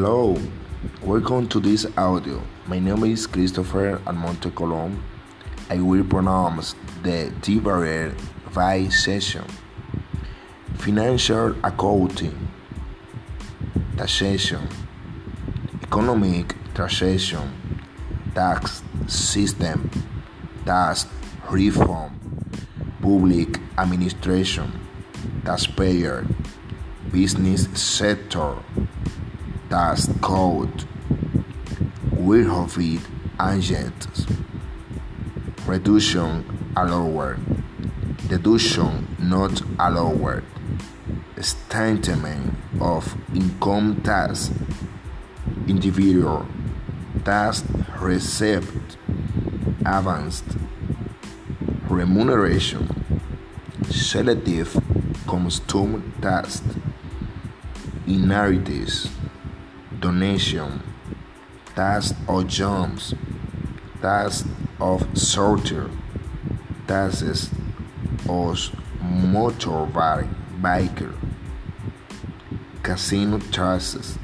Hello, welcome to this audio. My name is Christopher Almonte Colon. I will pronounce the T barrier by session. Financial accounting, taxation, economic taxation, tax system, tax reform, public administration, taxpayer, business sector tax code it agents reduction allowed deduction not allowed statement of income tax. Individual tax receipt advanced. Remuneration. Selective custom tax. Inheritance donation, tax of jumps, tax of sorter, taxes of motor biker, casino taxes,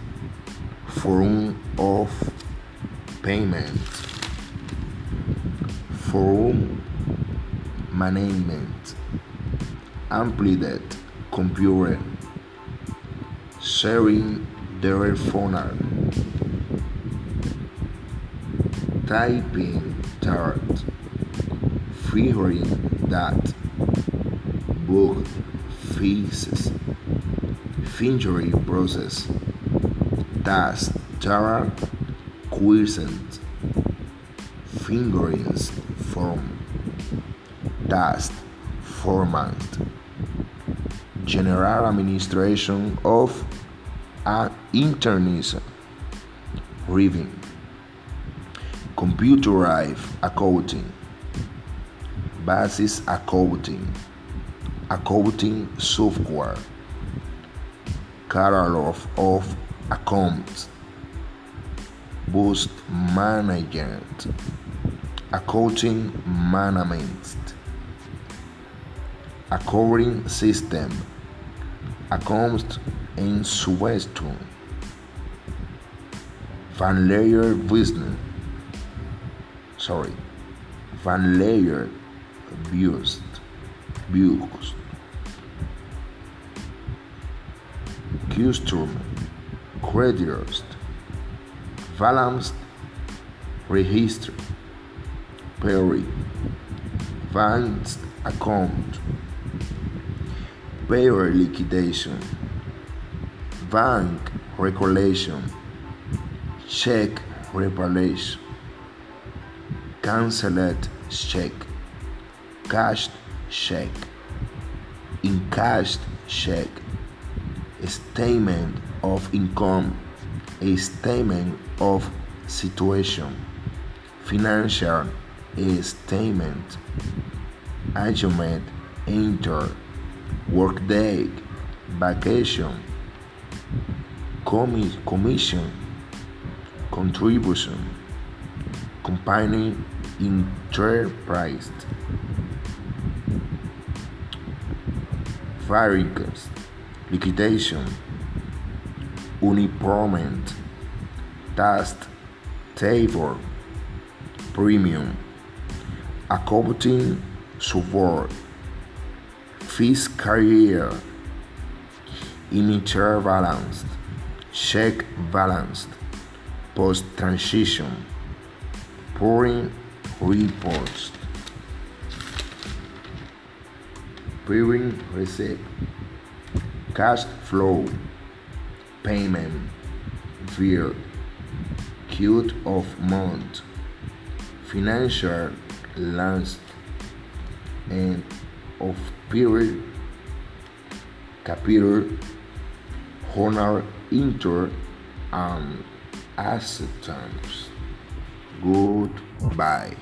form of payment, form management, amplified computer, sharing phone typing chart. Figuring that book faces fingering process. Task chart quiescent fingerings form? Task format general administration of and internet reading, computerized accounting, basis accounting, accounting software, catalog of accounts, boost management, accounting management, accounting system, accounts in Soweto. Van Leer business. Sorry. Van Leer Bust. Bust. Custom. Creditors. Balance Register. Perry. Advanced account. Payer liquidation. Bank regulation, check reparation, canceled check, cashed check, encashed check, statement of income, a statement of situation, financial statement, adjustment, enter, workday, vacation commission, contribution, company enterprise, variance, liquidation, unemployment, tax, table, premium, accounting support, fees carrier, interbalanced check balanced, post transition, pouring reports, pairing receipt, cash flow, payment, via queue of month, financial last, and of period, capital, honor inter and acceptance. Goodbye.